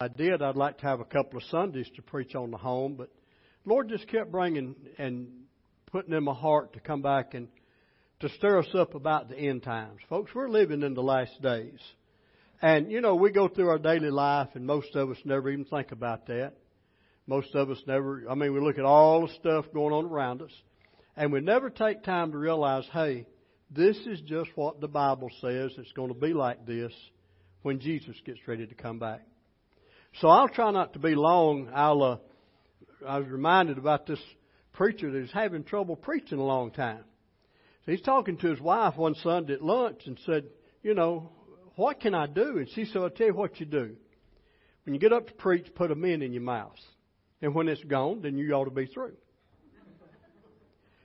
I did, I'd like to have a couple of Sundays to preach on the home, but Lord just kept bringing and putting in my heart to come back and to stir us up about the end times. Folks, we're living in the last days. And, you know, we go through our daily life and most of us never even think about that. Most of us never, I mean, we look at all the stuff going on around us and we never take time to realize, hey, this is just what the Bible says. It's going to be like this when Jesus gets ready to come back. So I'll try not to be long. I'll, uh, I was reminded about this preacher that was having trouble preaching a long time. So he's talking to his wife one Sunday at lunch and said, you know, what can I do? And she said, I'll tell you what you do. When you get up to preach, put a mint in your mouth. And when it's gone, then you ought to be through.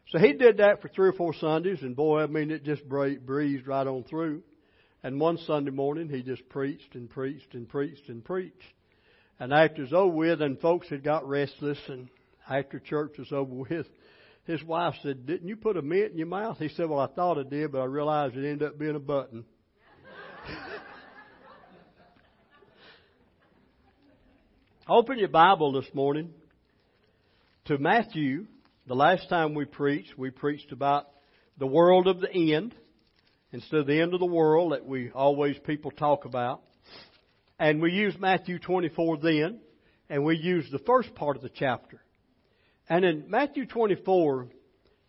So he did that for three or four Sundays, and boy, I mean, it just breezed right on through. And one Sunday morning, he just preached and preached and preached and preached. And after it was over with, and folks had got restless, and after church was over with, his wife said, Didn't you put a mint in your mouth? He said, Well, I thought I did, but I realized it ended up being a button. Open your Bible this morning to Matthew. The last time we preached, we preached about the world of the end instead of the end of the world that we always people talk about. And we used Matthew 24 then, and we used the first part of the chapter. And in Matthew 24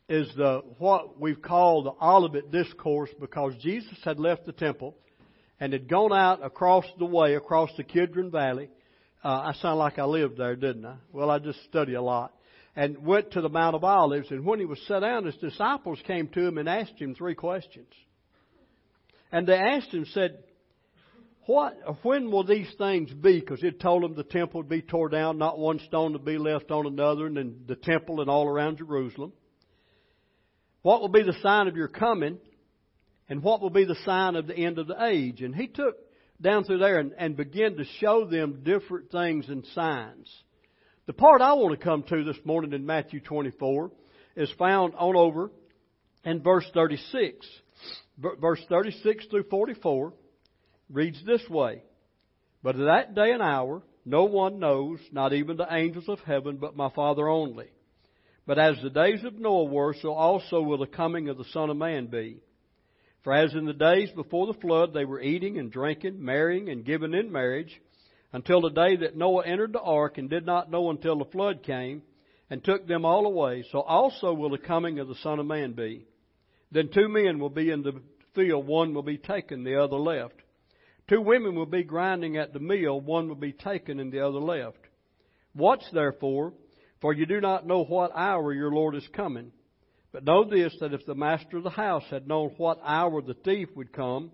is the, what we've called the Olivet Discourse because Jesus had left the temple and had gone out across the way, across the Kidron Valley. Uh, I sound like I lived there, didn't I? Well, I just study a lot. And went to the Mount of Olives, and when he was set down, his disciples came to him and asked him three questions. And they asked him, said, what, when will these things be? Because it told them the temple would be torn down, not one stone to be left on another, and then the temple and all around Jerusalem. What will be the sign of your coming? And what will be the sign of the end of the age? And he took down through there and, and began to show them different things and signs. The part I want to come to this morning in Matthew 24 is found on over in verse 36. Verse 36 through 44 reads this way But at that day and hour no one knows, not even the angels of heaven, but my Father only. But as the days of Noah were, so also will the coming of the Son of Man be. For as in the days before the flood they were eating and drinking, marrying and giving in marriage, until the day that Noah entered the ark and did not know until the flood came and took them all away, so also will the coming of the Son of Man be. Then two men will be in the field, one will be taken, the other left. Two women will be grinding at the mill, one will be taken and the other left. Watch therefore, for you do not know what hour your Lord is coming. But know this, that if the master of the house had known what hour the thief would come,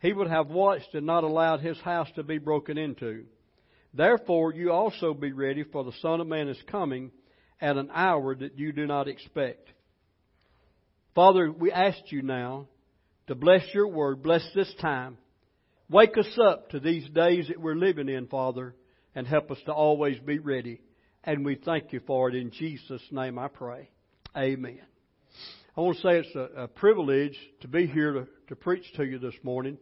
he would have watched and not allowed his house to be broken into. Therefore you also be ready, for the Son of Man is coming at an hour that you do not expect. Father, we ask you now to bless your word, bless this time. Wake us up to these days that we're living in, Father, and help us to always be ready. And we thank you for it. In Jesus' name I pray. Amen. I want to say it's a, a privilege to be here to, to preach to you this morning,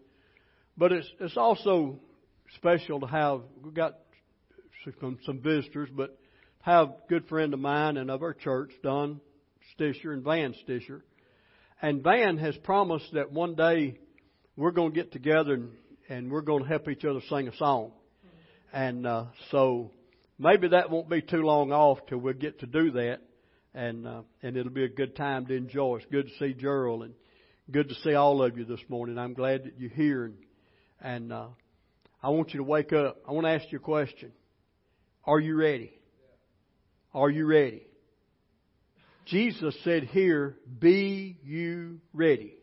but it's, it's also special to have, we've got some, some visitors, but have a good friend of mine and of our church, Don Stisher and Van Stisher. And Van has promised that one day we're going to get together and and we're going to help each other sing a song. And uh, so maybe that won't be too long off till we'll get to do that, and uh, and it'll be a good time to enjoy. It's good to see Gerald and good to see all of you this morning. I'm glad that you're here, and, and uh, I want you to wake up. I want to ask you a question: Are you ready? Are you ready? Jesus said here, "Be you ready."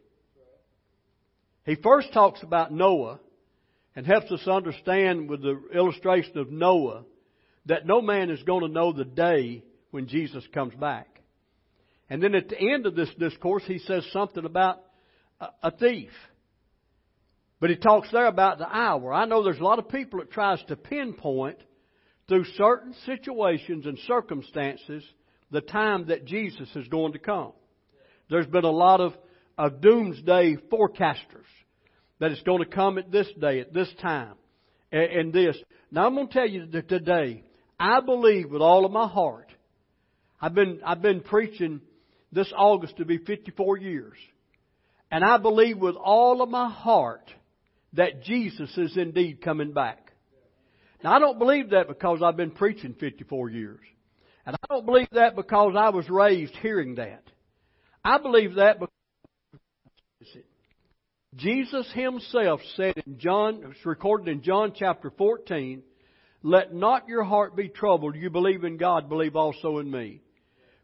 He first talks about Noah and helps us understand with the illustration of Noah that no man is going to know the day when Jesus comes back. And then at the end of this discourse, he says something about a thief. But he talks there about the hour. I know there's a lot of people that tries to pinpoint through certain situations and circumstances the time that Jesus is going to come. There's been a lot of, of doomsday forecasters that it's going to come at this day, at this time. and this. Now I'm going to tell you that today, I believe with all of my heart. I've been, I've been preaching this August to be 54 years. And I believe with all of my heart that Jesus is indeed coming back. Now I don't believe that because I've been preaching 54 years. And I don't believe that because I was raised hearing that. I believe that because Jesus himself said in John, it's recorded in John chapter 14, let not your heart be troubled. You believe in God, believe also in me.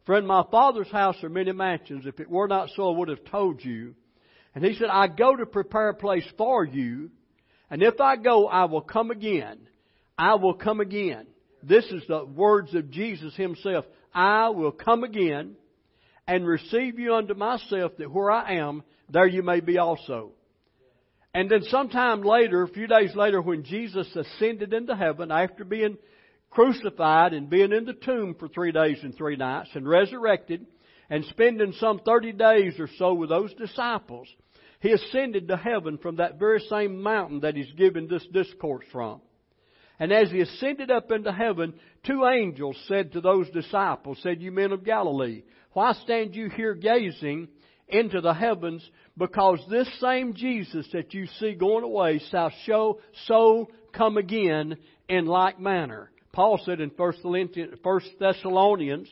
Friend, my Father's house are many mansions. If it were not so, I would have told you. And he said, I go to prepare a place for you. And if I go, I will come again. I will come again. This is the words of Jesus himself. I will come again and receive you unto myself that where I am, there you may be also. And then sometime later, a few days later, when Jesus ascended into heaven after being crucified and being in the tomb for three days and three nights and resurrected and spending some 30 days or so with those disciples, he ascended to heaven from that very same mountain that he's given this discourse from. And as he ascended up into heaven, two angels said to those disciples, said, You men of Galilee, why stand you here gazing into the heavens? Because this same Jesus that you see going away shall show, so come again in like manner. Paul said in 1 Thessalonians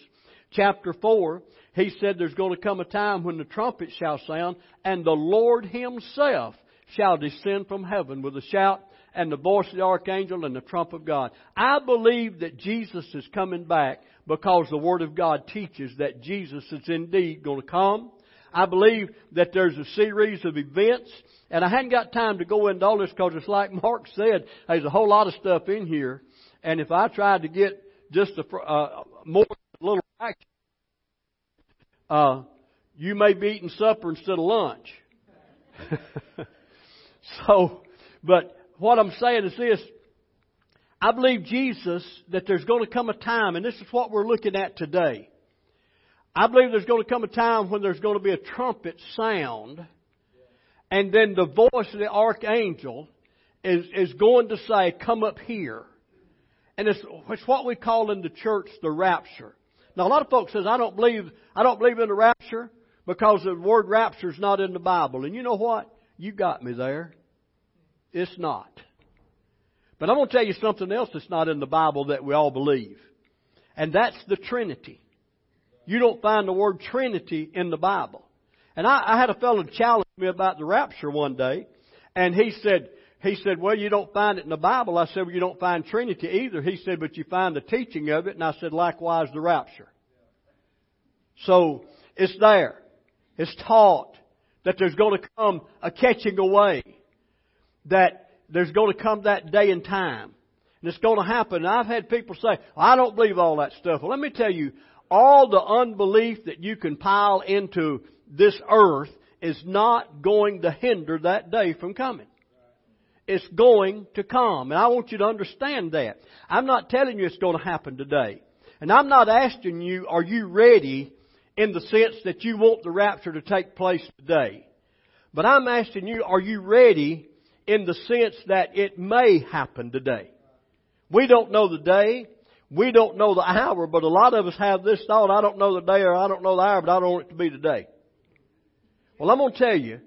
chapter 4, he said there's going to come a time when the trumpet shall sound and the Lord himself shall descend from heaven with a shout and the voice of the archangel and the trump of God. I believe that Jesus is coming back because the Word of God teaches that Jesus is indeed going to come. I believe that there's a series of events, and I hadn't got time to go into all this because it's like Mark said, there's a whole lot of stuff in here, and if I tried to get just a, uh, more a little action, uh, you may be eating supper instead of lunch. so, but what I'm saying is this. I believe Jesus that there's going to come a time, and this is what we're looking at today. I believe there's going to come a time when there's going to be a trumpet sound, and then the voice of the archangel is, is going to say, Come up here. And it's, it's what we call in the church the rapture. Now a lot of folks says, I don't believe, I don't believe in the rapture because the word rapture is not in the Bible. And you know what? You got me there. It's not. But I'm going to tell you something else that's not in the Bible that we all believe. And that's the Trinity. You don't find the word Trinity in the Bible. And I, I had a fellow challenge me about the rapture one day, and he said, he said, well, you don't find it in the Bible. I said, well, you don't find Trinity either. He said, but you find the teaching of it. And I said, likewise the rapture. So, it's there. It's taught that there's going to come a catching away that there's going to come that day and time. And it's going to happen. And I've had people say, I don't believe all that stuff. Well, let me tell you, all the unbelief that you can pile into this earth is not going to hinder that day from coming. It's going to come. And I want you to understand that. I'm not telling you it's going to happen today. And I'm not asking you, are you ready in the sense that you want the rapture to take place today? But I'm asking you, are you ready in the sense that it may happen today. We don't know the day. We don't know the hour, but a lot of us have this thought, I don't know the day or I don't know the hour, but I don't want it to be today. Well, I'm going to tell you,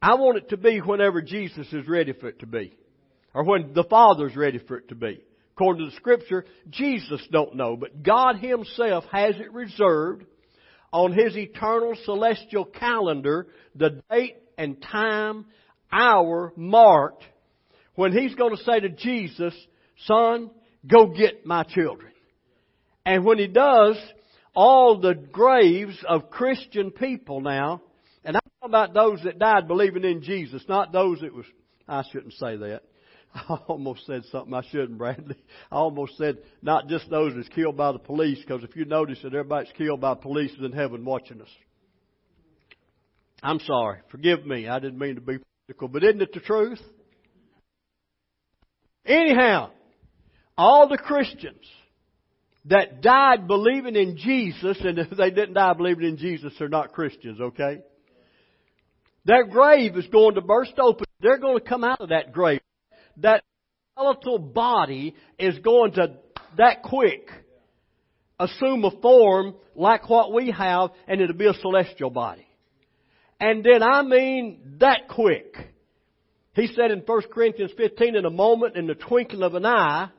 I want it to be whenever Jesus is ready for it to be. Or when the Father's ready for it to be. According to the Scripture, Jesus don't know, but God Himself has it reserved on His eternal celestial calendar, the date and time hour marked when he's going to say to Jesus, Son, go get my children. And when he does, all the graves of Christian people now, and I'm talking about those that died believing in Jesus, not those that was, I shouldn't say that. I almost said something I shouldn't, Bradley. I almost said not just those that's killed by the police, because if you notice that everybody's killed by police is in heaven watching us. I'm sorry. Forgive me. I didn't mean to be political, but isn't it the truth? Anyhow, all the Christians that died believing in Jesus, and if they didn't die believing in Jesus, they're not Christians, okay? Their grave is going to burst open. They're going to come out of that grave. That skeletal body is going to that quick assume a form like what we have and it'll be a celestial body. And then I mean that quick. He said in 1 Corinthians 15, in a moment, in the twinkling of an eye,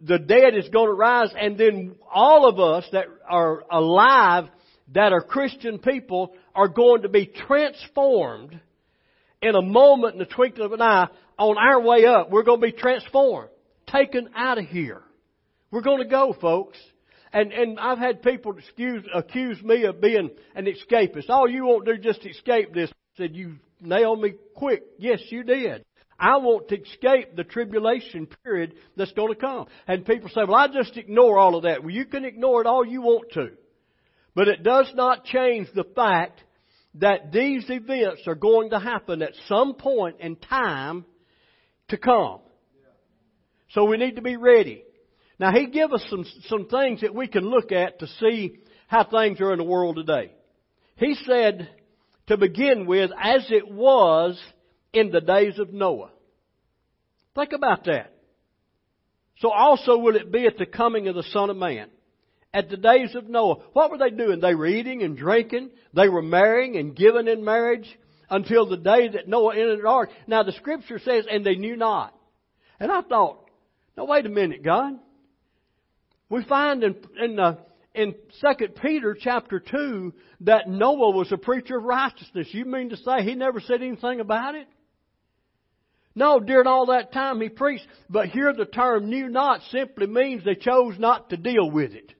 the dead is going to rise and then all of us that are alive, that are Christian people, are going to be transformed in a moment, in the twinkling of an eye, on our way up. We're going to be transformed, taken out of here. We're going to go, folks. And, and I've had people excuse, accuse me of being an escapist. All you won't do just escape this. I said, you nailed me quick. Yes, you did. I want to escape the tribulation period that's going to come. And people say, well, I just ignore all of that. Well, you can ignore it all you want to. But it does not change the fact that these events are going to happen at some point in time to come. So we need to be ready. Now he give us some, some things that we can look at to see how things are in the world today. He said, to begin with, as it was in the days of Noah. Think about that. So also will it be at the coming of the Son of Man. At the days of Noah, what were they doing? They were eating and drinking. They were marrying and giving in marriage until the day that Noah entered the ark. Now the scripture says, and they knew not. And I thought, now wait a minute, God. We find in, in, uh, in 2 Peter chapter 2 that Noah was a preacher of righteousness. You mean to say he never said anything about it? No, during all that time he preached, but here the term knew not simply means they chose not to deal with it.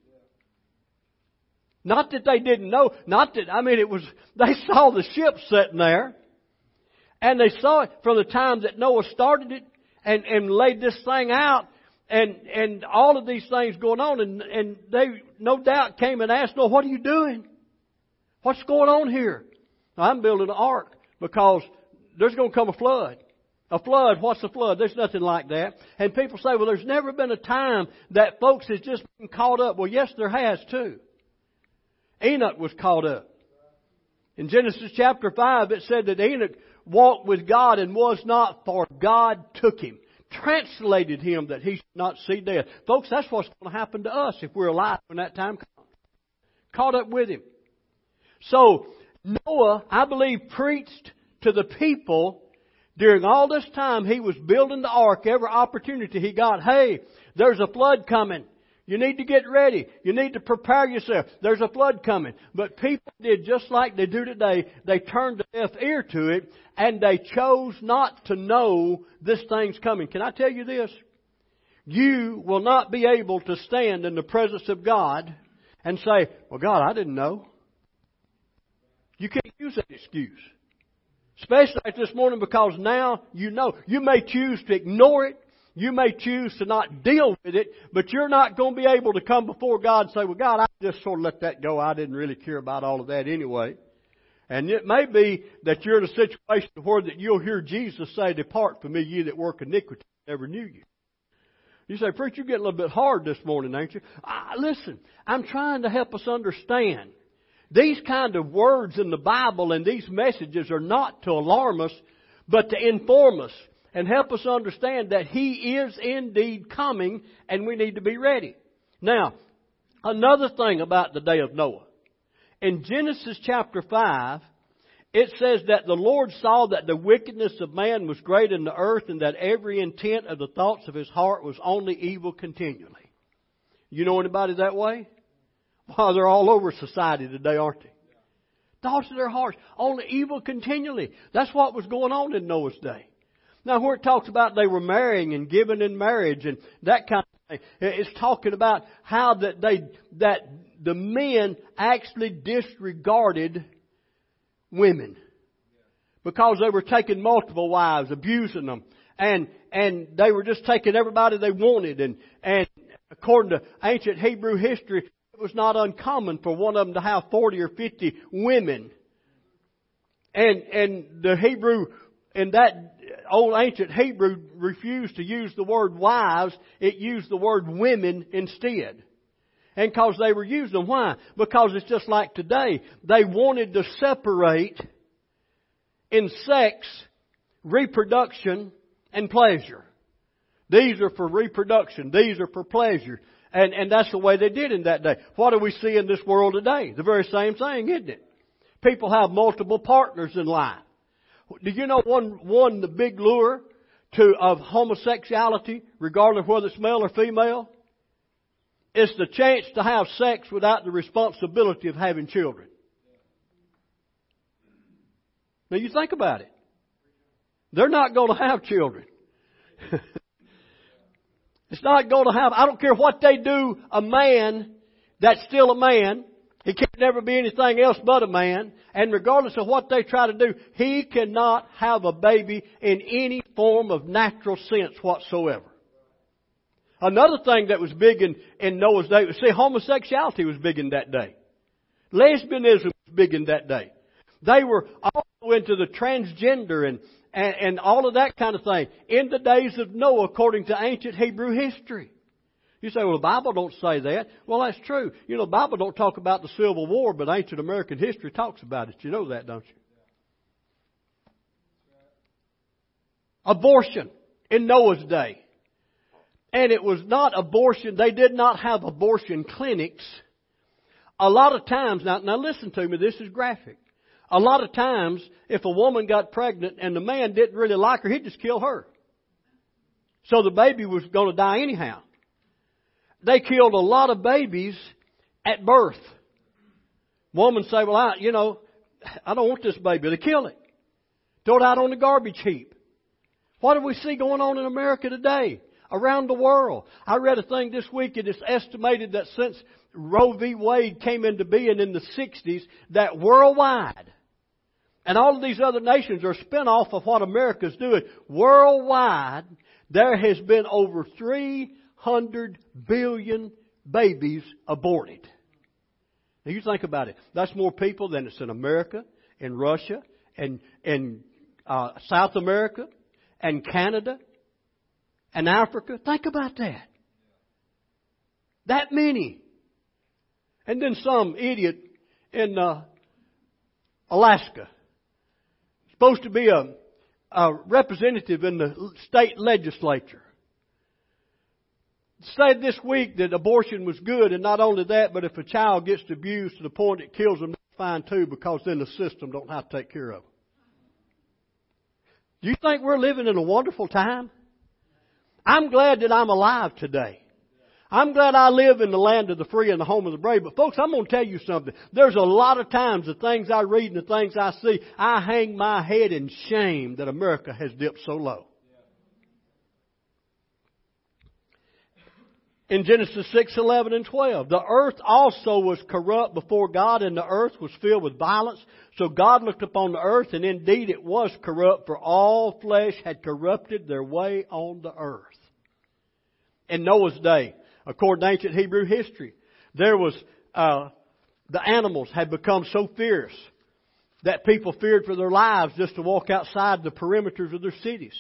Not that they didn't know, not that, I mean it was, they saw the ship sitting there, and they saw it from the time that Noah started it, and, and laid this thing out, and and all of these things going on, and and they no doubt came and asked, "No, what are you doing? What's going on here?" I'm building an ark because there's going to come a flood. A flood, what's a flood? There's nothing like that. And people say, well, there's never been a time that folks has just been caught up. Well, yes, there has too. Enoch was caught up. In Genesis chapter 5, it said that Enoch walked with God and was not, for God took him translated him that he should not see death. Folks, that's what's going to happen to us if we're alive when that time comes. Caught up with him. So, Noah, I believe, preached to the people during all this time he was building the ark, every opportunity he got, hey, there's a flood coming. You need to get ready. You need to prepare yourself. There's a flood coming. But people did just like they do today. They turned a deaf ear to it and they chose not to know this thing's coming. Can I tell you this? You will not be able to stand in the presence of God and say, well God, I didn't know. You can't use that excuse. Especially this morning because now you know. You may choose to ignore it. You may choose to not deal with it, but you're not going to be able to come before God and say, well, God, I just sort of let that go. I didn't really care about all of that anyway. And it may be that you're in a situation where that you'll hear Jesus say, Depart from me, ye that work iniquity, I never knew you. You say, Preacher, you're getting a little bit hard this morning, ain't you? I, listen, I'm trying to help us understand. These kind of words in the Bible and these messages are not to alarm us, but to inform us and help us understand that He is indeed coming and we need to be ready. Now, another thing about the day of Noah. In Genesis chapter 5, it says that the Lord saw that the wickedness of man was great in the earth and that every intent of the thoughts of his heart was only evil continually. You know anybody that way? They're all over society today, aren't they? Thoughts of their hearts, only evil continually. That's what was going on in Noah's day. Now, where it talks about they were marrying and giving in marriage and that kind of thing, it's talking about how that they that the men actually disregarded women because they were taking multiple wives, abusing them, and and they were just taking everybody they wanted, and and according to ancient Hebrew history, it was not uncommon for one of them to have forty or fifty women. And and the Hebrew in that old ancient Hebrew refused to use the word wives, it used the word women instead. And cause they were using them. Why? Because it's just like today. They wanted to separate in sex, reproduction, and pleasure. These are for reproduction. These are for pleasure. And, and that's the way they did in that day. What do we see in this world today? The very same thing, isn't it? People have multiple partners in life. Do you know one, one, the big lure to, of homosexuality, regardless of whether it's male or female? It's the chance to have sex without the responsibility of having children. Now you think about it. They're not going to have children. it's not going to happen. I don't care what they do, a man that's still a man, he can never be anything else but a man. And regardless of what they try to do, he cannot have a baby in any form of natural sense whatsoever. Another thing that was big in, in Noah's day, see, homosexuality was big in that day. Lesbianism was big in that day. They were also into the transgender and, and, and all of that kind of thing in the days of Noah according to ancient Hebrew history. You say, well, the Bible don't say that. Well, that's true. You know, the Bible don't talk about the Civil War, but ancient American history talks about it. You know that, don't you? Abortion in Noah's day. And it was not abortion. They did not have abortion clinics. A lot of times, now, now listen to me, this is graphic. A lot of times, if a woman got pregnant and the man didn't really like her, he'd just kill her. So the baby was going to die anyhow. They killed a lot of babies at birth. Woman say, well, I, you know, I don't want this baby. They kill it. Throw it out on the garbage heap. What do we see going on in America today? Around the world. I read a thing this week, and it is estimated that since Roe v. Wade came into being in the 60s, that worldwide, and all of these other nations are spin off of what America's doing. Worldwide, there has been over 300 billion babies aborted. Now you think about it. That's more people than it's in America, in Russia, and in uh, South America, and Canada, and Africa. Think about that. That many. And then some idiot in uh, Alaska supposed to be a, a representative in the state legislature. Said this week that abortion was good, and not only that, but if a child gets abused to the point it kills them, that's fine too, because then the system don't have to take care of them. Do you think we're living in a wonderful time? I'm glad that I'm alive today. I'm glad I live in the land of the free and the home of the brave. But folks, I'm going to tell you something. There's a lot of times the things I read and the things I see, I hang my head in shame that America has dipped so low. in Genesis 6, 11, and 12. The earth also was corrupt before God, and the earth was filled with violence. So God looked upon the earth, and indeed it was corrupt, for all flesh had corrupted their way on the earth. In Noah's day, according to ancient Hebrew history. There was, uh, the animals had become so fierce that people feared for their lives just to walk outside the perimeters of their cities.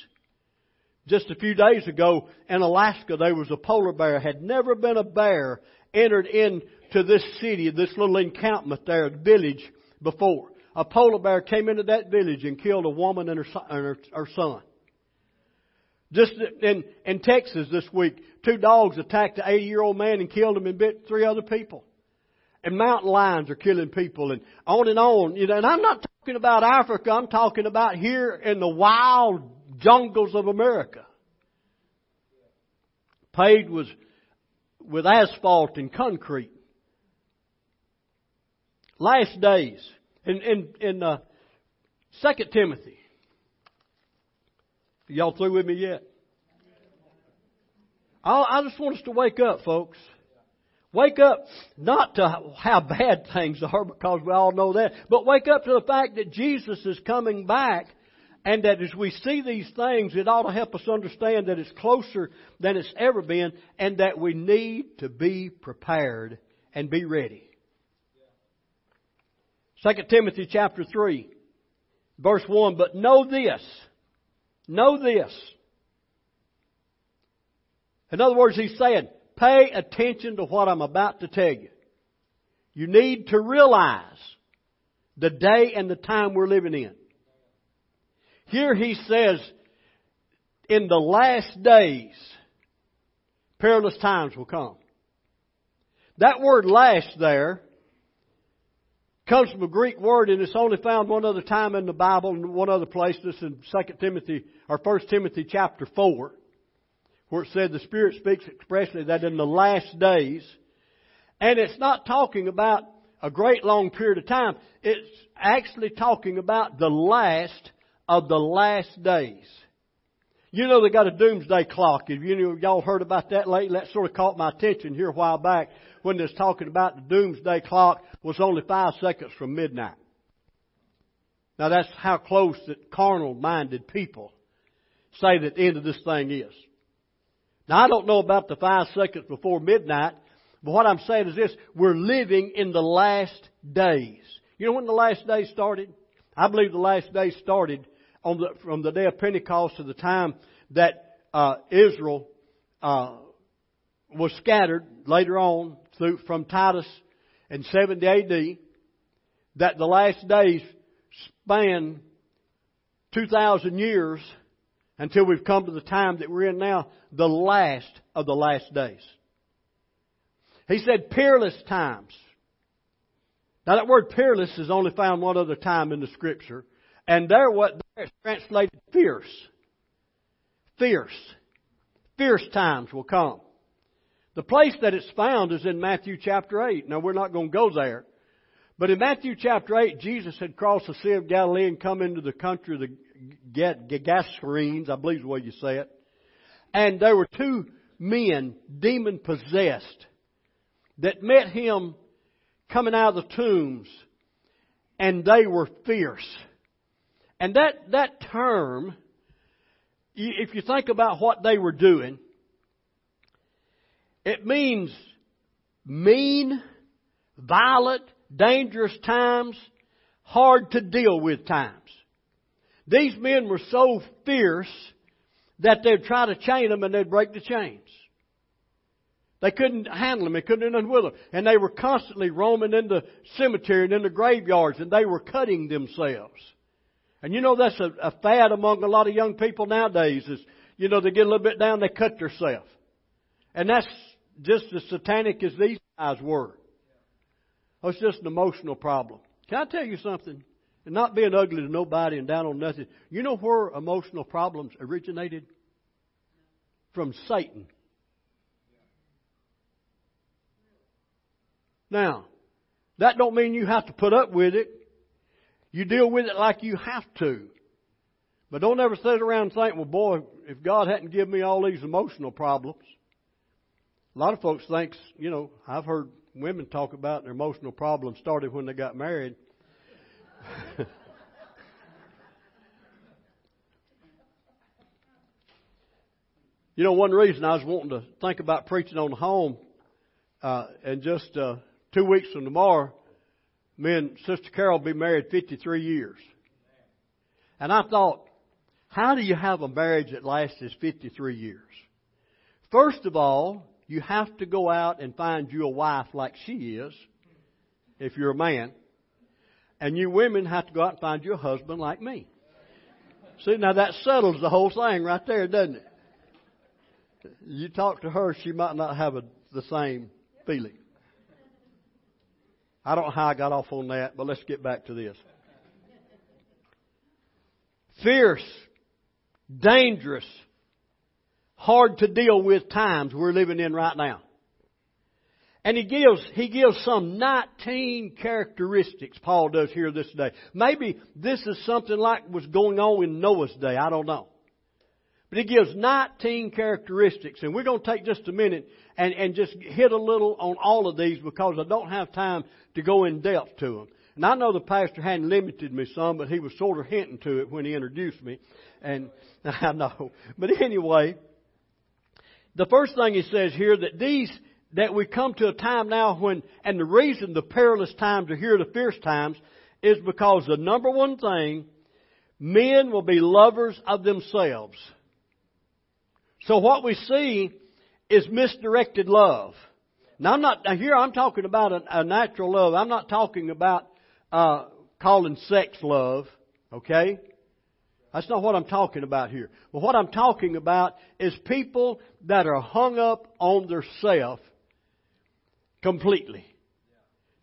Just a few days ago in Alaska, there was a polar bear. Had never been a bear entered into this city, this little encampment there, village before. A polar bear came into that village and killed a woman and her, son. Just in, in Texas this week, two dogs attacked an 80 year old man and killed him and bit three other people. And mountain lions are killing people and on and on. You know, and I'm not talking about Africa, I'm talking about here in the wild jungles of America. Paved with, with asphalt and concrete. Last days, in, in, in uh, 2 Timothy, Y'all through with me yet? I just want us to wake up, folks. Wake up not to how bad things are because we all know that, but wake up to the fact that Jesus is coming back and that as we see these things, it ought to help us understand that it's closer than it's ever been and that we need to be prepared and be ready. 2 Timothy chapter 3, verse 1, but know this, Know this. In other words, he's saying, pay attention to what I'm about to tell you. You need to realize the day and the time we're living in. Here he says, in the last days, perilous times will come. That word last there comes from a Greek word and it's only found one other time in the Bible and one other place. This is in 2 Timothy, or 1 Timothy chapter 4, where it said the Spirit speaks expressly that in the last days, and it's not talking about a great long period of time. It's actually talking about the last of the last days. You know they got a doomsday clock. If you know, y'all heard about that lately? That sort of caught my attention here a while back when they was talking about the doomsday clock was only five seconds from midnight. Now that's how close that carnal minded people say that the end of this thing is. Now I don't know about the five seconds before midnight, but what I'm saying is this, we're living in the last days. You know when the last days started? I believe the last days started the, from the day of Pentecost to the time that uh, Israel uh, was scattered later on through, from Titus in 70 AD, that the last days span 2,000 years until we've come to the time that we're in now, the last of the last days. He said perilous times. Now that word perilous is only found one other time in the scripture. And there what it's translated fierce. Fierce. Fierce times will come. The place that it's found is in Matthew chapter 8. Now we're not going to go there. But in Matthew chapter 8, Jesus had crossed the Sea of Galilee and come into the country of the Gadarenes, I believe is the way you say it. And there were two men, demon possessed, that met him coming out of the tombs, and they were fierce. And that, that term, if you think about what they were doing, it means mean, violent, dangerous times, hard to deal with times. These men were so fierce that they'd try to chain them and they'd break the chains. They couldn't handle them. They couldn't do nothing with them. And they were constantly roaming in the cemetery and in the graveyards and they were cutting themselves. And you know that's a, a fad among a lot of young people nowadays is, you know, they get a little bit down, they cut themselves. And that's just as satanic as these guys were. It's just an emotional problem. Can I tell you something? And not being ugly to nobody and down on nothing. You know where emotional problems originated? From Satan. Now, that don't mean you have to put up with it. You deal with it like you have to. But don't ever sit around think, well, boy, if God hadn't given me all these emotional problems. A lot of folks think, you know, I've heard women talk about their emotional problems started when they got married. you know, one reason I was wanting to think about preaching on the home, uh, and just uh, two weeks from tomorrow, me and Sister Carol be married 53 years. And I thought, how do you have a marriage that lasts 53 years? First of all, you have to go out and find you a wife like she is, if you're a man. And you women have to go out and find you a husband like me. See, now that settles the whole thing right there, doesn't it? You talk to her, she might not have a, the same feeling. I don't know how I got off on that, but let's get back to this. Fierce, dangerous, hard to deal with times we're living in right now. And he gives, he gives some 19 characteristics, Paul does here this day. Maybe this is something like was going on in Noah's day, I don't know. But he gives 19 characteristics, and we're going to take just a minute and, and just hit a little on all of these because I don't have time to go in depth to them. And I know the pastor hadn't limited me some, but he was sort of hinting to it when he introduced me. And I know. But anyway, the first thing he says here that these, that we come to a time now when, and the reason the perilous times are here, the fierce times, is because the number one thing, men will be lovers of themselves. So what we see is misdirected love. Now I'm not, now here I'm talking about a, a natural love. I'm not talking about, uh, calling sex love. Okay? That's not what I'm talking about here. But what I'm talking about is people that are hung up on their self completely.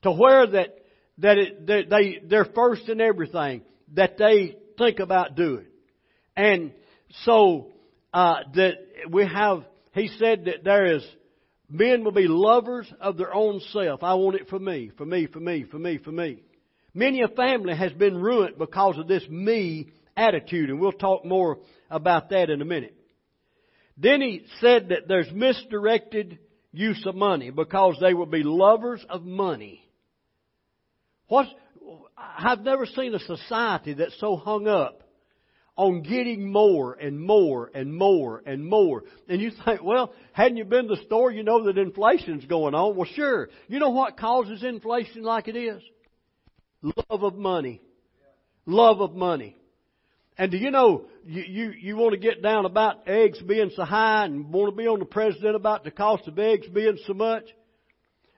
To where that, that, it, they, they're first in everything that they think about doing. And so, uh, that we have, he said that there is, men will be lovers of their own self. I want it for me, for me, for me, for me, for me. Many a family has been ruined because of this me attitude, and we'll talk more about that in a minute. Then he said that there's misdirected use of money because they will be lovers of money. What, I've never seen a society that's so hung up on getting more and more and more and more. And you think, well, hadn't you been to the store, you know that inflation's going on. Well, sure. You know what causes inflation like it is? Love of money. Love of money. And do you know, you, you, you want to get down about eggs being so high and want to be on the president about the cost of eggs being so much?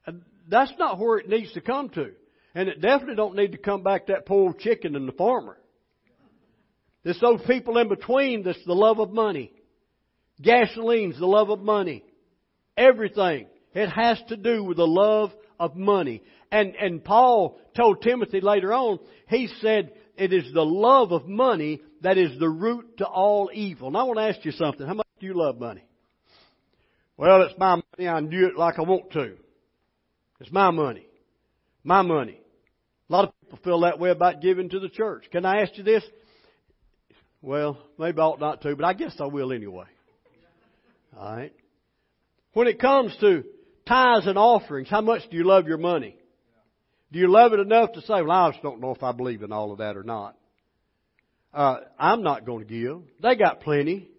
And that's not where it needs to come to. And it definitely don't need to come back that poor chicken and the farmer. There's those people in between that's the love of money. Gasoline's the love of money. Everything. It has to do with the love of money. And, and Paul told Timothy later on, he said, it is the love of money that is the root to all evil. And I want to ask you something. How much do you love money? Well, it's my money. I do it like I want to. It's my money. My money. A lot of people feel that way about giving to the church. Can I ask you this? Well, maybe I ought not to, but I guess I will anyway. Alright? When it comes to tithes and offerings, how much do you love your money? Do you love it enough to say, well, I just don't know if I believe in all of that or not? Uh, I'm not going to give. They got plenty.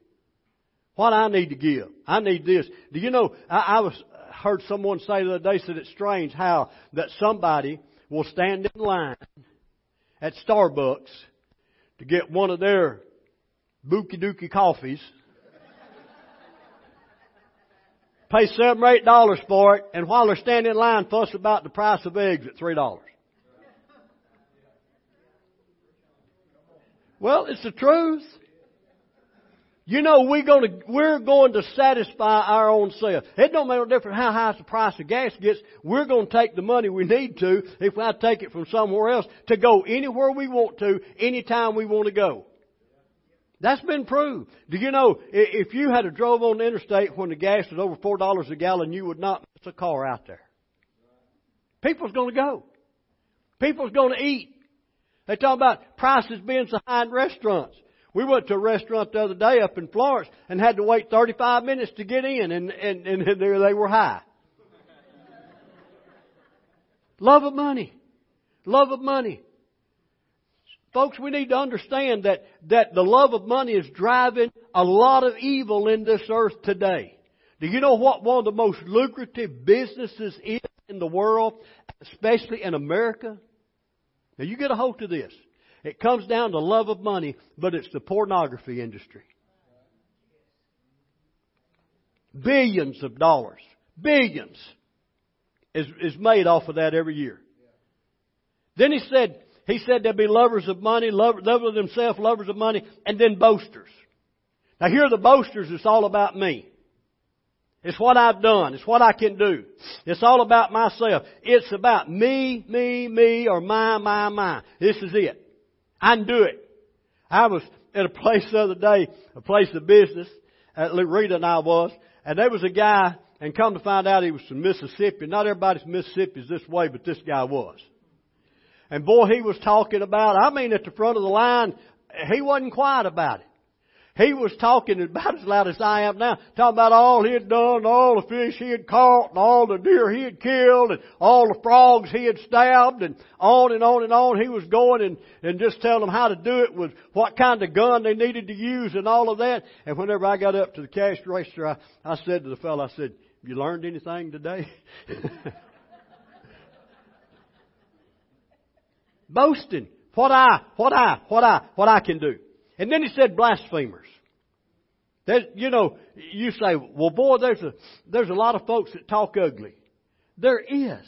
What I need to give? I need this. Do you know, I, I was, heard someone say the other day, said it's strange how that somebody will stand in line at Starbucks to get one of their Bookie Dookie coffees. Pay seven or eight dollars for it, and while they're standing in line, fuss about the price of eggs at three dollars. Well, it's the truth. You know, we're going to, we're going to satisfy our own self. It don't make no difference how high the price of gas gets. We're going to take the money we need to, if I take it from somewhere else, to go anywhere we want to, anytime we want to go. That's been proved. Do you know, if you had a drove on the interstate when the gas was over four dollars a gallon, you would not miss a car out there. People's going to go. People's going to eat. They talk about prices being so high in restaurants. We went to a restaurant the other day up in Florence and had to wait 35 minutes to get in, and, and, and there they were high. Love of money. Love of money. Folks, we need to understand that, that the love of money is driving a lot of evil in this earth today. Do you know what one of the most lucrative businesses is in the world, especially in America? Now you get a hold of this. It comes down to love of money, but it's the pornography industry. Billions of dollars, billions is, is made off of that every year. Then he said, he said there'd be lovers of money, lovers of themselves, lovers of money, and then boasters. Now here are the boasters, it's all about me. It's what I've done. It's what I can do. It's all about myself. It's about me, me, me, or my, my, my. This is it. I can do it. I was at a place the other day, a place of business, at Rita and I was, and there was a guy, and come to find out he was from Mississippi. Not everybody's Mississippi is this way, but this guy was. And boy, he was talking about, I mean, at the front of the line, he wasn't quiet about it. He was talking about as loud as I am now, talking about all he had done, all the fish he had caught, and all the deer he had killed, and all the frogs he had stabbed, and on and on and on. He was going and, and just telling them how to do it with what kind of gun they needed to use and all of that. And whenever I got up to the cash register, I, I said to the fellow, I said, you learned anything today? Boasting. What I, what I, what I, what I can do. And then he said blasphemers. That, you know, you say, well boy, there's a, there's a lot of folks that talk ugly. There is.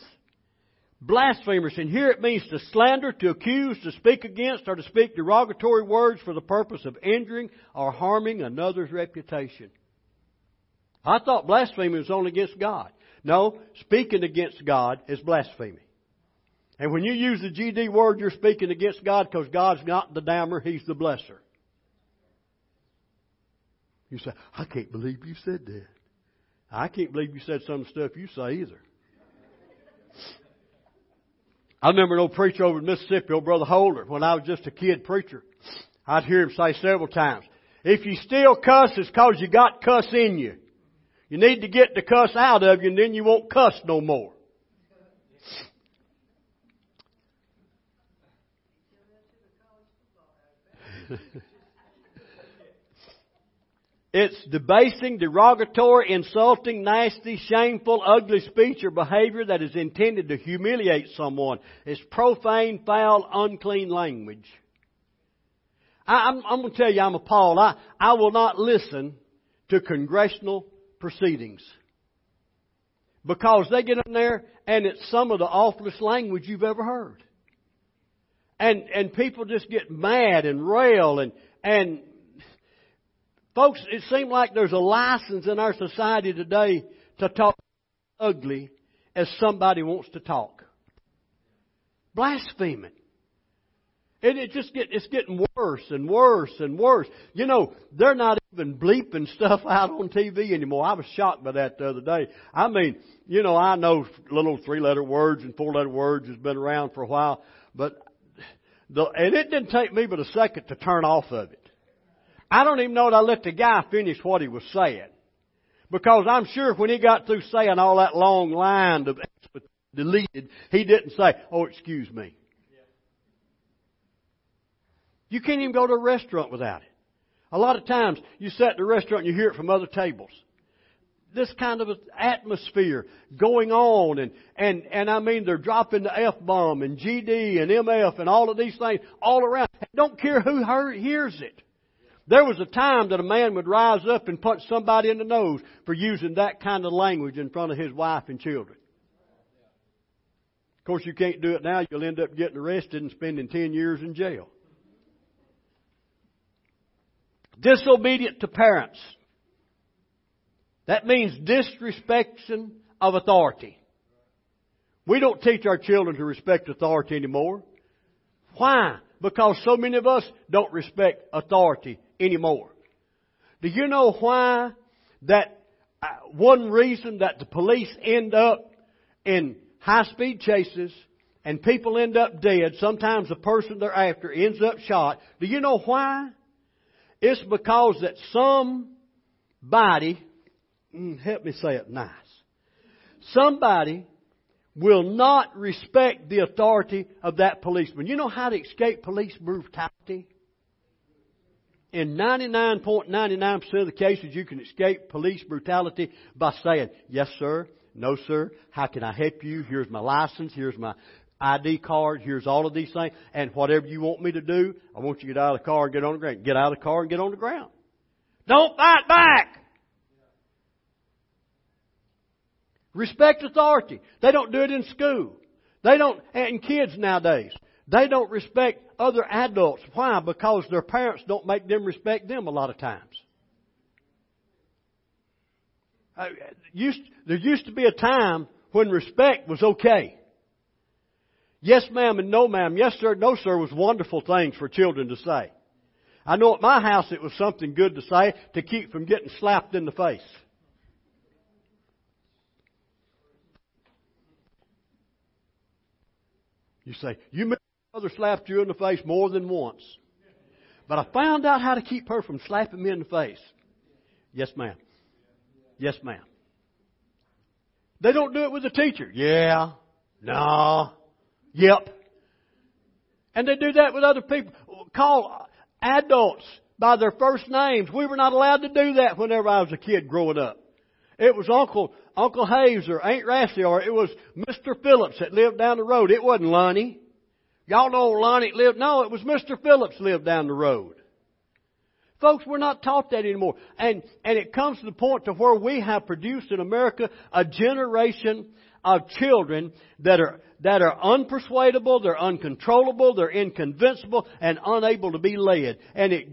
blasphemers. And here it means to slander, to accuse, to speak against, or to speak derogatory words for the purpose of injuring or harming another's reputation. I thought blasphemy was only against God. No, speaking against God is blasphemy. And when you use the GD word, you're speaking against God because God's not the damner, He's the blesser. You say, I can't believe you said that. I can't believe you said some stuff you say either. I remember an old preacher over in Mississippi, old Brother Holder, when I was just a kid preacher. I'd hear him say several times, if you still cuss, it's cause you got cuss in you. You need to get the cuss out of you and then you won't cuss no more. It's debasing, derogatory, insulting, nasty, shameful, ugly speech or behavior that is intended to humiliate someone. It's profane, foul, unclean language. I, am I'm, going to tell you, I'm appalled. I, I will not listen to congressional proceedings because they get in there and it's some of the awfulest language you've ever heard. And, and people just get mad and rail and, and Folks, it seems like there's a license in our society today to talk ugly as somebody wants to talk. Blaspheming. And it just get, it's getting worse and worse and worse. You know, they're not even bleeping stuff out on TV anymore. I was shocked by that the other day. I mean, you know, I know little three letter words and four letter words has been around for a while, but the, and it didn't take me but a second to turn off of it. I don't even know that I let the guy finish what he was saying. Because I'm sure when he got through saying all that long line of deleted, he didn't say, oh, excuse me. You can't even go to a restaurant without it. A lot of times you sit at a restaurant and you hear it from other tables. This kind of atmosphere going on and, and, and I mean they're dropping the F-bomb and GD and MF and all of these things all around. Don't care who hears it. There was a time that a man would rise up and punch somebody in the nose for using that kind of language in front of his wife and children. Of course, you can't do it now. You'll end up getting arrested and spending 10 years in jail. Disobedient to parents. That means disrespecting of authority. We don't teach our children to respect authority anymore. Why? Because so many of us don't respect authority anymore. Do you know why that uh, one reason that the police end up in high speed chases and people end up dead, sometimes the person they're after ends up shot. Do you know why? It's because that somebody, mm, help me say it nice, somebody will not respect the authority of that policeman. You know how to escape police brutality? in 99.99% of the cases, you can escape police brutality by saying, yes sir, no sir, how can I help you? Here's my license, here's my ID card, here's all of these things, and whatever you want me to do, I want you to get out of the car and get on the ground. Get out of the car and get on the ground. Don't fight back! Respect authority. They don't do it in school. They don't, and kids nowadays. They don't respect other adults. Why? Because their parents don't make them respect them a lot of times. Uh, used, there used to be a time when respect was okay. Yes ma'am and no ma'am, yes sir, no sir was wonderful things for children to say. I know at my house it was something good to say to keep from getting slapped in the face. You say, you mother slapped you in the face more than once. But I found out how to keep her from slapping me in the face. Yes, ma'am. Yes, ma'am. They don't do it with the teacher. Yeah. No. Yep. And they do that with other people. Call adults by their first names. We were not allowed to do that whenever I was a kid growing up. It was Uncle Uncle Hayes or Aunt Rassie or it was Mr. Phillips that lived down the road. It wasn't Lonnie. Y'all know Lonnie lived, no, it was Mr. Phillips lived down the road. Folks, we're not taught that anymore. And, and it comes to the point to where we have produced in America a generation of children that are, that are unpersuadable, they're uncontrollable, they're inconvincible, and unable to be led. And it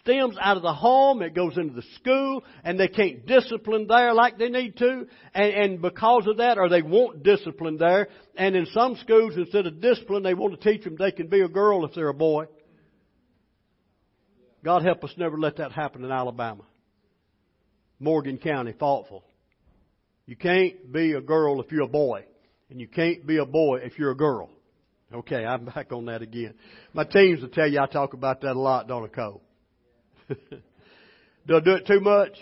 stems out of the home, it goes into the school, and they can't discipline there like they need to, and, and because of that, or they want discipline there, and in some schools, instead of discipline, they want to teach them they can be a girl if they're a boy. God help us never let that happen in Alabama. Morgan County, thoughtful. You can't be a girl if you're a boy, and you can't be a boy if you're a girl. Okay, I'm back on that again. My teams will tell you I talk about that a lot, don't Cole? do I do it too much?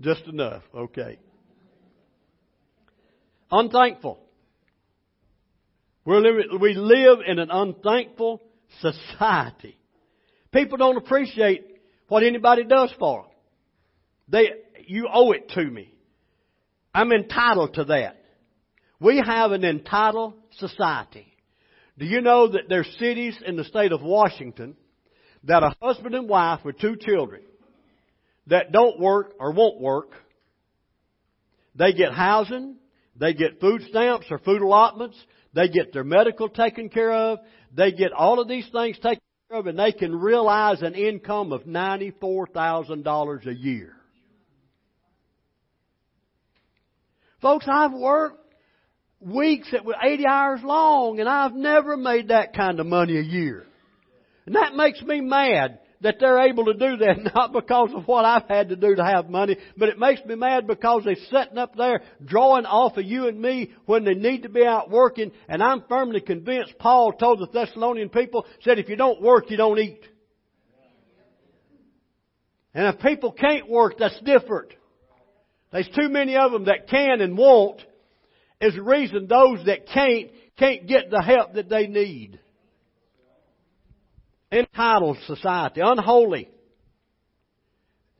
Just enough. Okay. Unthankful. Living, we live in an unthankful society. People don't appreciate what anybody does for them. They, you owe it to me. I'm entitled to that. We have an entitled society. Do you know that there's cities in the state of Washington that a husband and wife with two children that don't work or won't work, they get housing, they get food stamps or food allotments, they get their medical taken care of, they get all of these things taken care of, and they can realize an income of $94,000 a year. Folks, I've worked weeks that were 80 hours long, and I've never made that kind of money a year. And that makes me mad that they're able to do that, not because of what I've had to do to have money, but it makes me mad because they're sitting up there drawing off of you and me when they need to be out working, and I'm firmly convinced Paul told the Thessalonian people, said if you don't work, you don't eat. And if people can't work, that's different. There's too many of them that can and won't, is the reason those that can't, can't get the help that they need entitled society, unholy.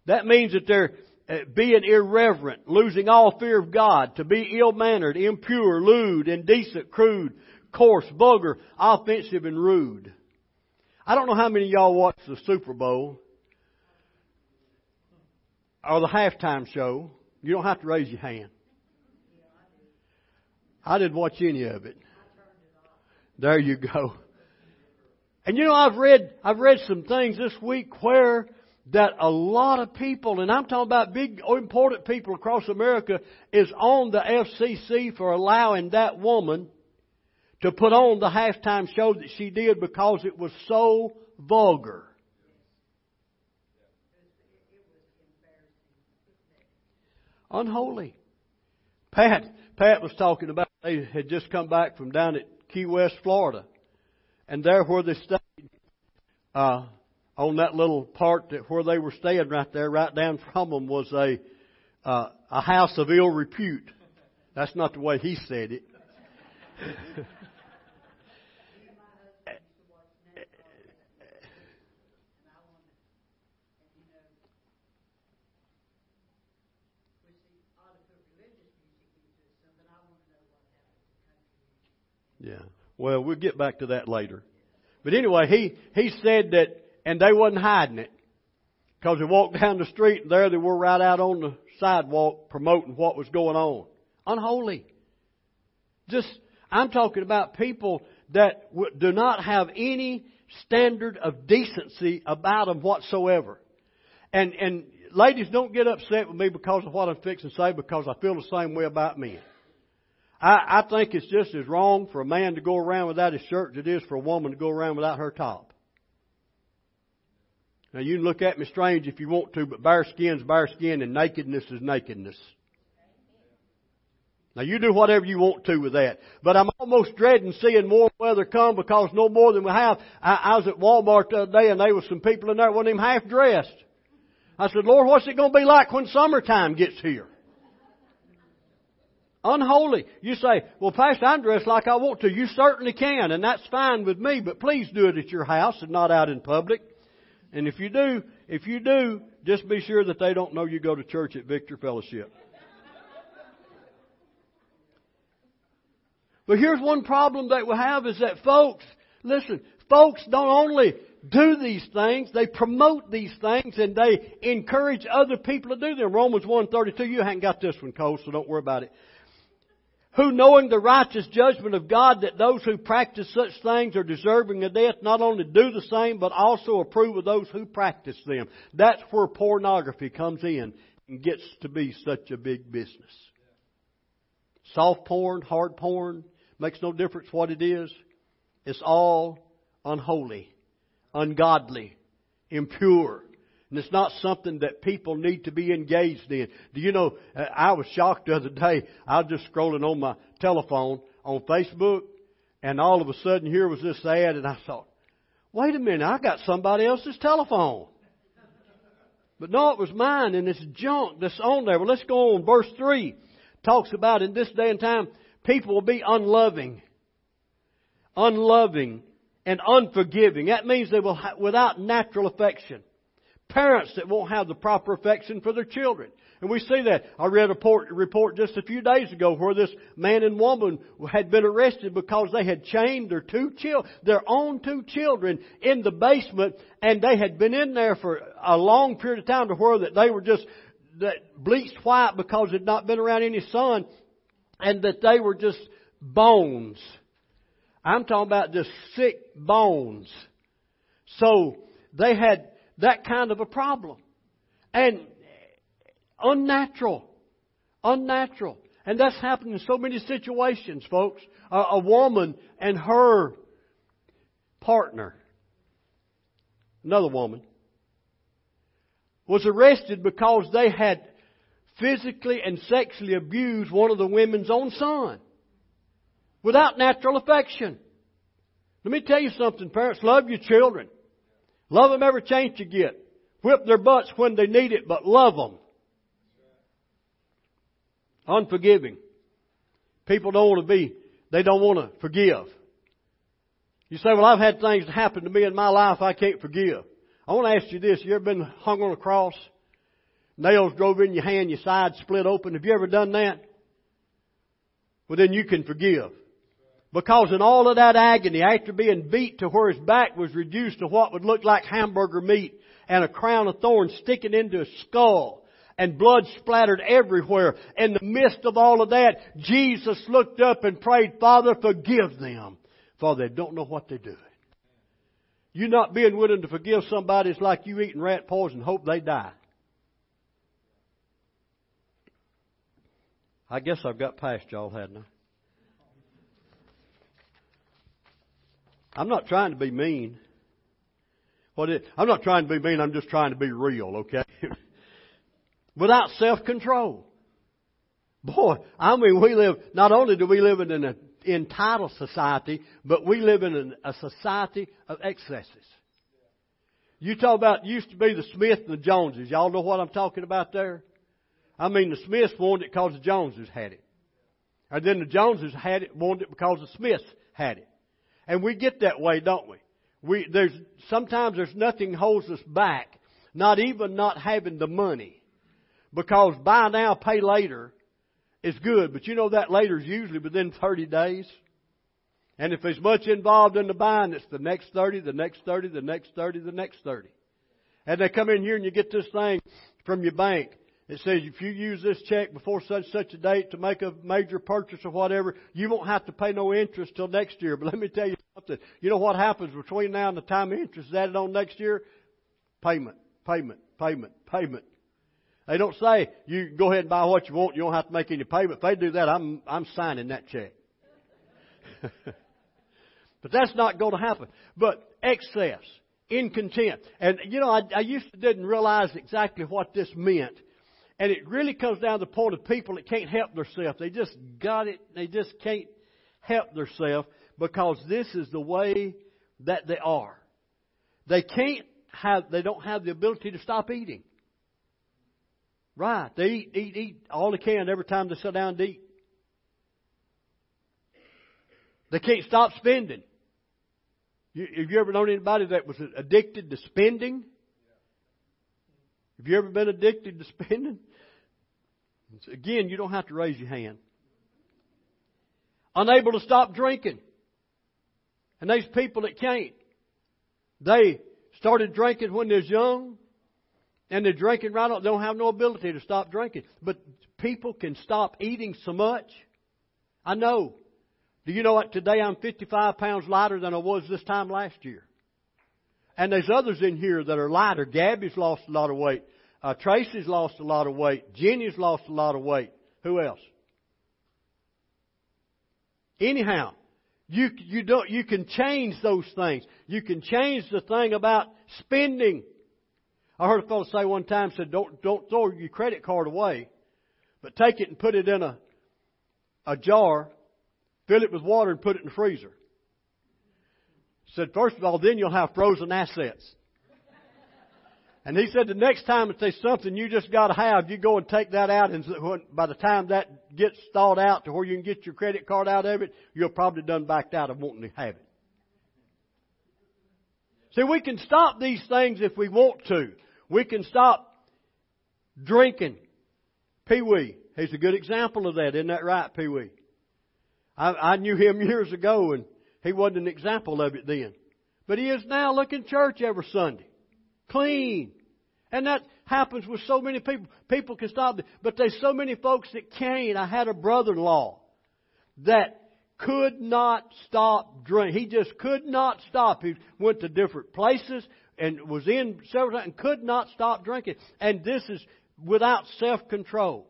That means that they're uh, being irreverent, losing all fear of God, to be ill-mannered, impure, lewd, indecent, crude, coarse, vulgar, offensive, and rude. I don't know how many of y'all watch the Super Bowl or the halftime show. You don't have to raise your hand. I didn't watch any of it. There you go. And you know, I've read, I've read some things this week where that a lot of people, and I'm talking about big, important people across America, is on the FCC for allowing that woman to put on the halftime show that she did because it was so vulgar. Unholy. Pat, Pat was talking about they had just come back from down at Key West, Florida. And there where they stayed, uh, on that little part that where they were staying right there, right down from them was a, uh, a house of ill repute. That's not the way he said it. Yeah. Well, we'll get back to that later. But anyway, he, he said that, and they wasn't hiding it. Because they walked down the street and there they were right out on the sidewalk promoting what was going on. Unholy. Just, I'm talking about people that do not have any standard of decency about them whatsoever. And, and ladies, don't get upset with me because of what I'm fixing to say because I feel the same way about men. I, I think it's just as wrong for a man to go around without his shirt as it is for a woman to go around without her top. Now you can look at me strange if you want to, but bare skin's bare skin and nakedness is nakedness. Now you do whatever you want to with that. But I'm almost dreading seeing more weather come because no more than we have. I, I was at Walmart the other day and there was some people in there that wasn't even half dressed. I said, Lord, what's it going to be like when summertime gets here? Unholy. You say, well, Pastor, I'm dressed like I want to. You certainly can, and that's fine with me, but please do it at your house and not out in public. And if you do, if you do, just be sure that they don't know you go to church at Victory Fellowship. But here's one problem that we have is that folks, listen, folks don't only do these things, they promote these things and they encourage other people to do them. Romans 1.32, you haven't got this one, Cole, so don't worry about it. Who knowing the righteous judgment of God that those who practice such things are deserving of death not only do the same but also approve of those who practice them. That's where pornography comes in and gets to be such a big business. Soft porn, hard porn, makes no difference what it is. It's all unholy, ungodly, impure. And it's not something that people need to be engaged in. Do you know, uh, I was shocked the other day. I was just scrolling on my telephone on Facebook, and all of a sudden here was this ad, and I thought, wait a minute, I got somebody else's telephone. But no, it was mine, and it's junk that's on there. Well, let's go on. Verse 3 talks about in this day and time, people will be unloving. Unloving and unforgiving. That means they will, without natural affection. Parents that won't have the proper affection for their children. And we see that. I read a report, just a few days ago where this man and woman had been arrested because they had chained their two chil- their own two children in the basement and they had been in there for a long period of time to where that they were just that bleached white because they had not been around any sun and that they were just bones. I'm talking about just sick bones. So they had that kind of a problem. And unnatural. Unnatural. And that's happened in so many situations, folks. A, a woman and her partner, another woman, was arrested because they had physically and sexually abused one of the women's own son without natural affection. Let me tell you something, parents. Love your children. Love them every chance you get. Whip their butts when they need it, but love them. Unforgiving. People don't want to be, they don't want to forgive. You say, well, I've had things happen to me in my life I can't forgive. I want to ask you this. You ever been hung on a cross? Nails drove in your hand, your side split open. Have you ever done that? Well, then you can forgive. Because in all of that agony, after being beat to where his back was reduced to what would look like hamburger meat, and a crown of thorns sticking into his skull, and blood splattered everywhere, in the midst of all of that, Jesus looked up and prayed, Father, forgive them, for they don't know what they're doing. You not being willing to forgive somebody is like you eating rat poison, hope they die. I guess I've got past y'all, hadn't I? I'm not trying to be mean. I'm not trying to be mean, I'm just trying to be real, okay? Without self-control. Boy, I mean, we live, not only do we live in an entitled society, but we live in a society of excesses. You talk about, used to be the Smith and the Joneses. Y'all know what I'm talking about there? I mean, the Smiths wanted it because the Joneses had it. And then the Joneses had it, wanted it because the Smiths had it. And we get that way, don't we? We, there's, sometimes there's nothing holds us back, not even not having the money. Because buy now, pay later is good, but you know that later is usually within 30 days. And if there's much involved in the buying, it's the next 30, the next 30, the next 30, the next 30. And they come in here and you get this thing from your bank it says if you use this check before such such a date to make a major purchase or whatever, you won't have to pay no interest till next year. But let me tell you something. You know what happens between now and the time interest is added on next year? Payment, payment, payment, payment. They don't say you go ahead and buy what you want. You don't have to make any payment. If they do that, I'm I'm signing that check. but that's not going to happen. But excess, incontent, and you know I, I used to didn't realize exactly what this meant and it really comes down to the point of people that can't help themselves. They just got it. They just can't help themselves because this is the way that they are. They can't have, they don't have the ability to stop eating. Right. They eat, eat, eat all they can every time they sit down to eat. They can't stop spending. You, have you ever known anybody that was addicted to spending? Have you ever been addicted to spending? Again, you don't have to raise your hand. Unable to stop drinking. And these people that can't, they started drinking when they're young, and they're drinking right on. They don't have no ability to stop drinking. But people can stop eating so much. I know. Do you know what? Today I'm 55 pounds lighter than I was this time last year. And there's others in here that are lighter. Gabby's lost a lot of weight. Uh, Tracy's lost a lot of weight. Jenny's lost a lot of weight. Who else? Anyhow, you, you don't, you can change those things. You can change the thing about spending. I heard a fellow say one time, said, don't, don't throw your credit card away, but take it and put it in a, a jar, fill it with water and put it in the freezer. Said, first of all, then you'll have frozen assets. And he said the next time if there's something you just got to have, you go and take that out, and by the time that gets thawed out to where you can get your credit card out of it, you're probably done backed out of wanting to have it. See, we can stop these things if we want to. We can stop drinking. Pee Wee, he's a good example of that, isn't that right, Pee Wee? I, I knew him years ago, and he wasn't an example of it then. But he is now. Look in church every Sunday clean. And that happens with so many people. People can stop, but there's so many folks that can't. I had a brother-in-law that could not stop drinking. He just could not stop. He went to different places and was in several times and could not stop drinking. And this is without self-control.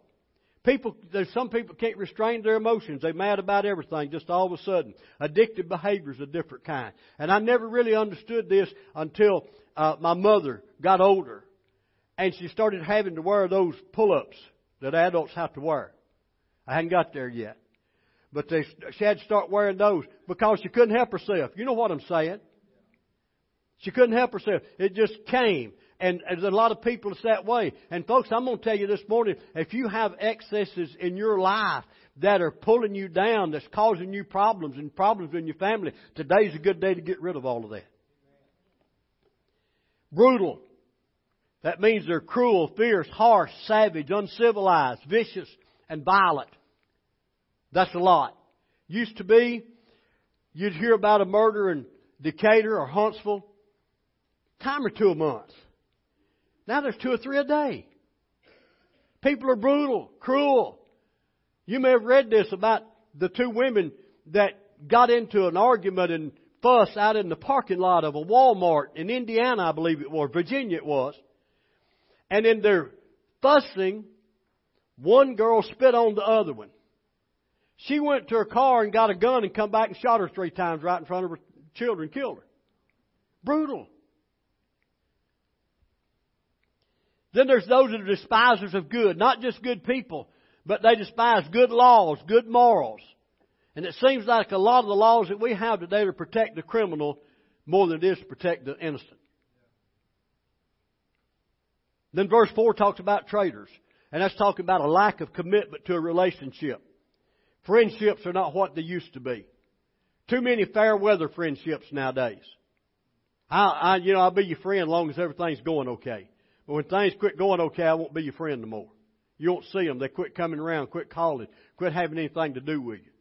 People, there's some people can't restrain their emotions. They're mad about everything just all of a sudden. Addictive behavior is a different kind. And I never really understood this until uh, my mother got older and she started having to wear those pull-ups that adults have to wear. I hadn't got there yet. But they, she had to start wearing those because she couldn't help herself. You know what I'm saying? She couldn't help herself. It just came. And there's a lot of people that's that way. And folks, I'm going to tell you this morning, if you have excesses in your life that are pulling you down, that's causing you problems and problems in your family, today's a good day to get rid of all of that. Brutal. That means they're cruel, fierce, harsh, savage, uncivilized, vicious, and violent. That's a lot. Used to be, you'd hear about a murder in Decatur or Huntsville, time or two a month. Now there's two or three a day. People are brutal, cruel. You may have read this about the two women that got into an argument and fuss out in the parking lot of a Walmart in Indiana, I believe it was, Virginia it was. And in their fussing, one girl spit on the other one. She went to her car and got a gun and come back and shot her three times right in front of her children, killed her. Brutal. Then there's those that are despisers of good, not just good people, but they despise good laws, good morals. And it seems like a lot of the laws that we have today to protect the criminal more than it is to protect the innocent. Then verse 4 talks about traitors. And that's talking about a lack of commitment to a relationship. Friendships are not what they used to be. Too many fair weather friendships nowadays. I, I, you know, I'll be your friend as long as everything's going okay. But when things quit going okay, I won't be your friend no more. You won't see them. They quit coming around, quit calling, quit having anything to do with you.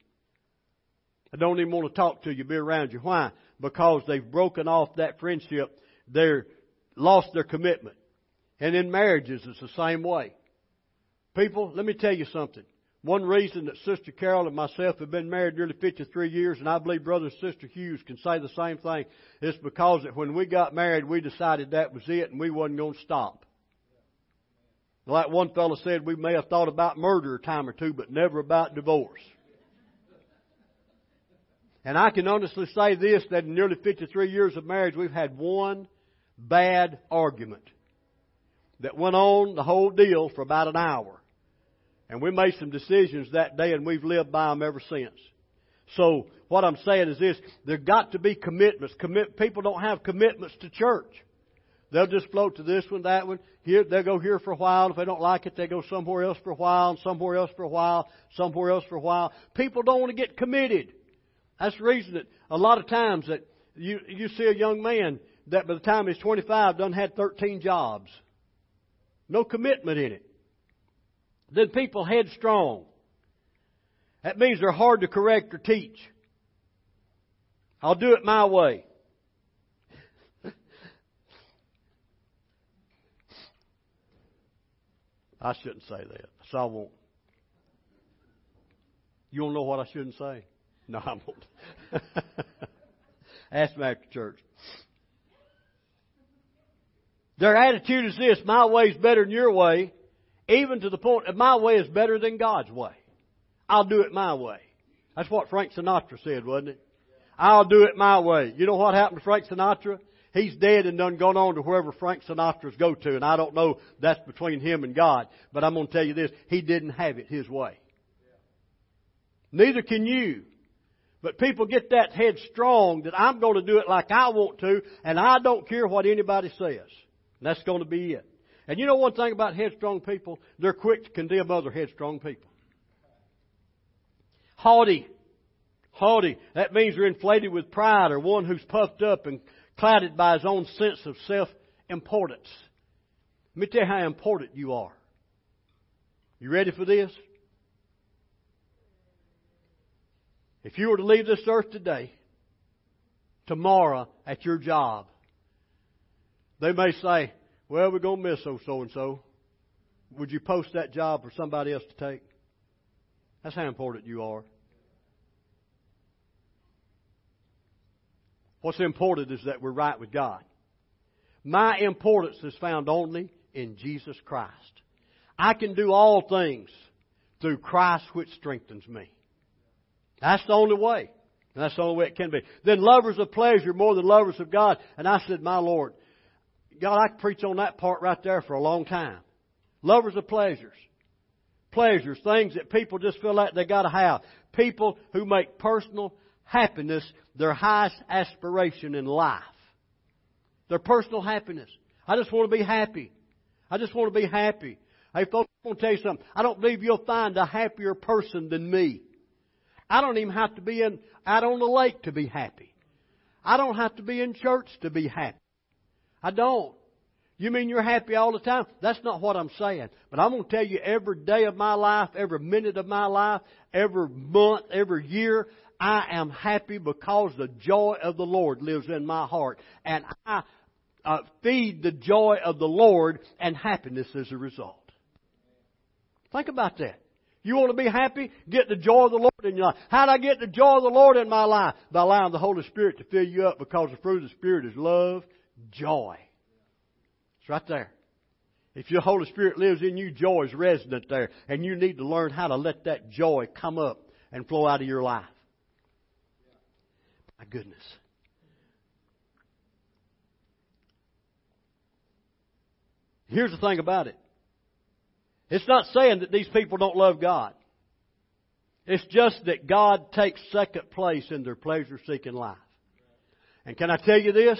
I don't even want to talk to you, be around you. Why? Because they've broken off that friendship. They're lost their commitment. And in marriages, it's the same way. People, let me tell you something. One reason that Sister Carol and myself have been married nearly 53 years, and I believe Brother and Sister Hughes can say the same thing, is because that when we got married, we decided that was it and we wasn't going to stop. Like one fellow said, we may have thought about murder a time or two, but never about divorce. And I can honestly say this, that in nearly 53 years of marriage, we've had one bad argument that went on the whole deal for about an hour. And we made some decisions that day and we've lived by them ever since. So what I'm saying is this, there got to be commitments. Commit, people don't have commitments to church. They'll just float to this one, that one. Here, they'll go here for a while. If they don't like it, they go somewhere else for a while, and somewhere else for a while, somewhere else for a while. People don't want to get committed. That's the reason that a lot of times that you, you see a young man that by the time he's 25 done had 13 jobs. No commitment in it. Then people headstrong. That means they're hard to correct or teach. I'll do it my way. I shouldn't say that, so I won't. You to know what I shouldn't say? No, I won't. Ask them after church. Their attitude is this, my way is better than your way, even to the point that my way is better than God's way. I'll do it my way. That's what Frank Sinatra said, wasn't it? I'll do it my way. You know what happened to Frank Sinatra? He's dead and done gone on to wherever Frank Sinatra's go to, and I don't know that's between him and God. But I'm going to tell you this: he didn't have it his way. Neither can you. But people get that headstrong that I'm going to do it like I want to, and I don't care what anybody says. And that's going to be it. And you know one thing about headstrong people? They're quick to condemn other headstrong people. Haughty. Haughty. That means they're inflated with pride or one who's puffed up and clouded by his own sense of self-importance. Let me tell you how important you are. You ready for this? If you were to leave this earth today, tomorrow at your job, they may say, well, we're going to miss so and so. Would you post that job for somebody else to take? That's how important you are. What's important is that we're right with God. My importance is found only in Jesus Christ. I can do all things through Christ which strengthens me. That's the only way. And that's the only way it can be. Then lovers of pleasure more than lovers of God. And I said, my Lord, God, I could preach on that part right there for a long time. Lovers of pleasures. Pleasures, things that people just feel like they gotta have. People who make personal happiness their highest aspiration in life. Their personal happiness. I just want to be happy. I just want to be happy. Hey folks, I want to tell you something. I don't believe you'll find a happier person than me. I don't even have to be in, out on the lake to be happy. I don't have to be in church to be happy. I don't. You mean you're happy all the time? That's not what I'm saying. But I'm going to tell you every day of my life, every minute of my life, every month, every year, I am happy because the joy of the Lord lives in my heart. And I uh, feed the joy of the Lord and happiness as a result. Think about that. You want to be happy? Get the joy of the Lord in your life. How do I get the joy of the Lord in my life? By allowing the Holy Spirit to fill you up because the fruit of the Spirit is love, joy. It's right there. If your Holy Spirit lives in you, joy is resident there. And you need to learn how to let that joy come up and flow out of your life. My goodness. Here's the thing about it. It's not saying that these people don't love God. It's just that God takes second place in their pleasure seeking life. And can I tell you this?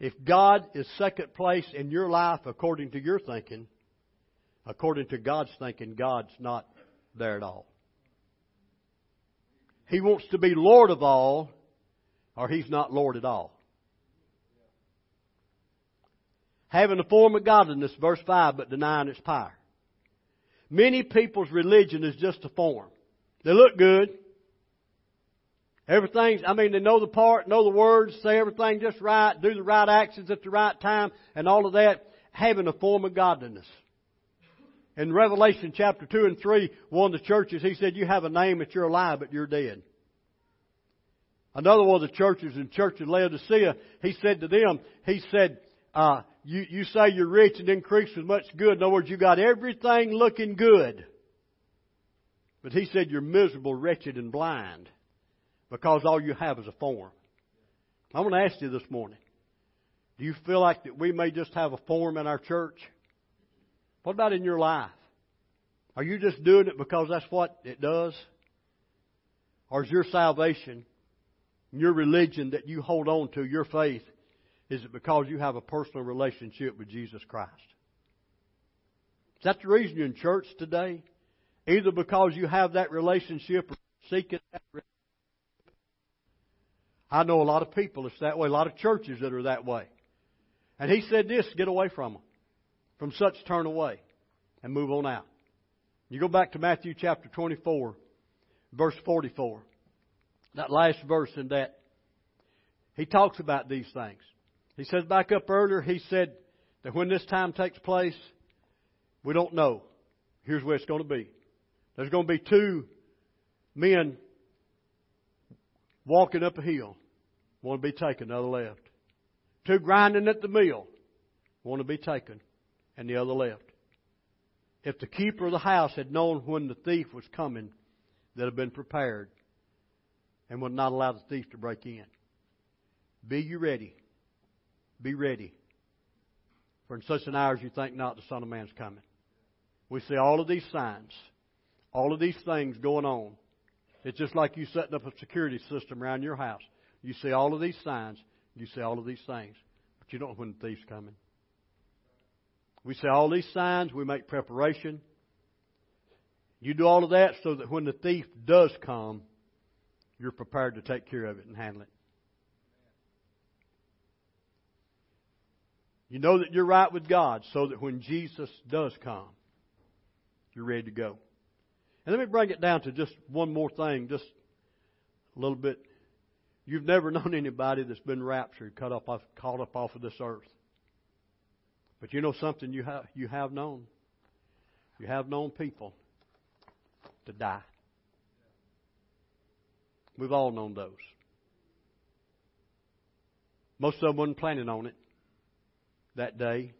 If God is second place in your life according to your thinking, according to God's thinking, God's not there at all. He wants to be Lord of all, or He's not Lord at all. Having the form of godliness, verse 5, but denying its power. Many people's religion is just a form. They look good. Everything's, I mean, they know the part, know the words, say everything just right, do the right actions at the right time, and all of that, having a form of godliness. In Revelation chapter 2 and 3, one of the churches, he said, you have a name that you're alive, but you're dead. Another one of the churches in Church of Laodicea, he said to them, he said, uh, you, you say you're rich and increase with much good. In other words, you got everything looking good. But he said you're miserable, wretched, and blind because all you have is a form. I want to ask you this morning, do you feel like that we may just have a form in our church? What about in your life? Are you just doing it because that's what it does? Or is your salvation, your religion that you hold on to, your faith, is it because you have a personal relationship with Jesus Christ? Is that the reason you're in church today? Either because you have that relationship or seeking that relationship I know a lot of people that's that way, a lot of churches that are that way. And he said this, get away from them. From such turn away and move on out. You go back to Matthew chapter 24, verse 44. That last verse in that, he talks about these things. He says back up earlier, he said that when this time takes place, we don't know. Here's where it's going to be. There's going to be two Men walking up a hill One to be taken, the other left. Two grinding at the mill One to be taken, and the other left. If the keeper of the house had known when the thief was coming, that have been prepared and would not allow the thief to break in. Be you ready. Be ready. For in such an hour as you think not, the Son of Man's coming. We see all of these signs, all of these things going on. It's just like you setting up a security system around your house. You see all of these signs, you see all of these things, but you don't know when the thief's coming. We see all these signs, we make preparation. You do all of that so that when the thief does come, you're prepared to take care of it and handle it. You know that you're right with God so that when Jesus does come, you're ready to go. And let me bring it down to just one more thing, just a little bit. You've never known anybody that's been raptured, cut up off, caught up off of this earth. But you know something you have you have known. You have known people to die. We've all known those. Most of them wasn't planning on it that day,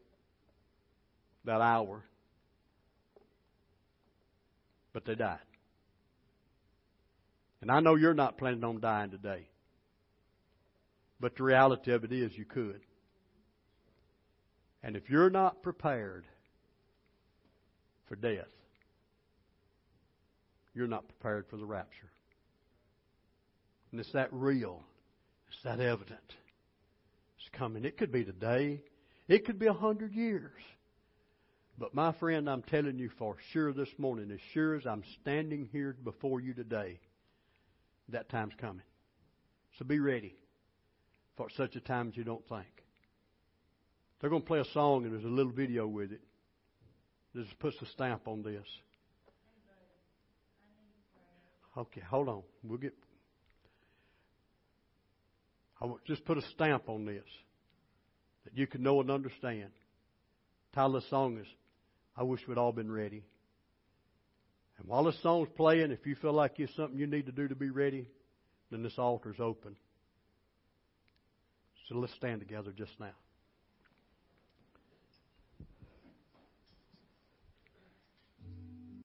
that hour, but they died. And I know you're not planning on dying today. But the reality of it is you could. And if you're not prepared for death, you're not prepared for the rapture. And it's that real. It's that evident. It's coming. It could be today. It could be a hundred years. But my friend, I'm telling you for sure this morning, as sure as I'm standing here before you today, that time's coming. So be ready for such a time as you don't think. They're going to play a song and there's a little video with it. This puts a stamp on this. Okay, hold on. We'll get. I will just put a stamp on this that you can know and understand. Title of the song is I Wish We'd All Been Ready. And while the song's playing, if you feel like it's something you need to do to be ready, then this altar's open. So let's stand together just now.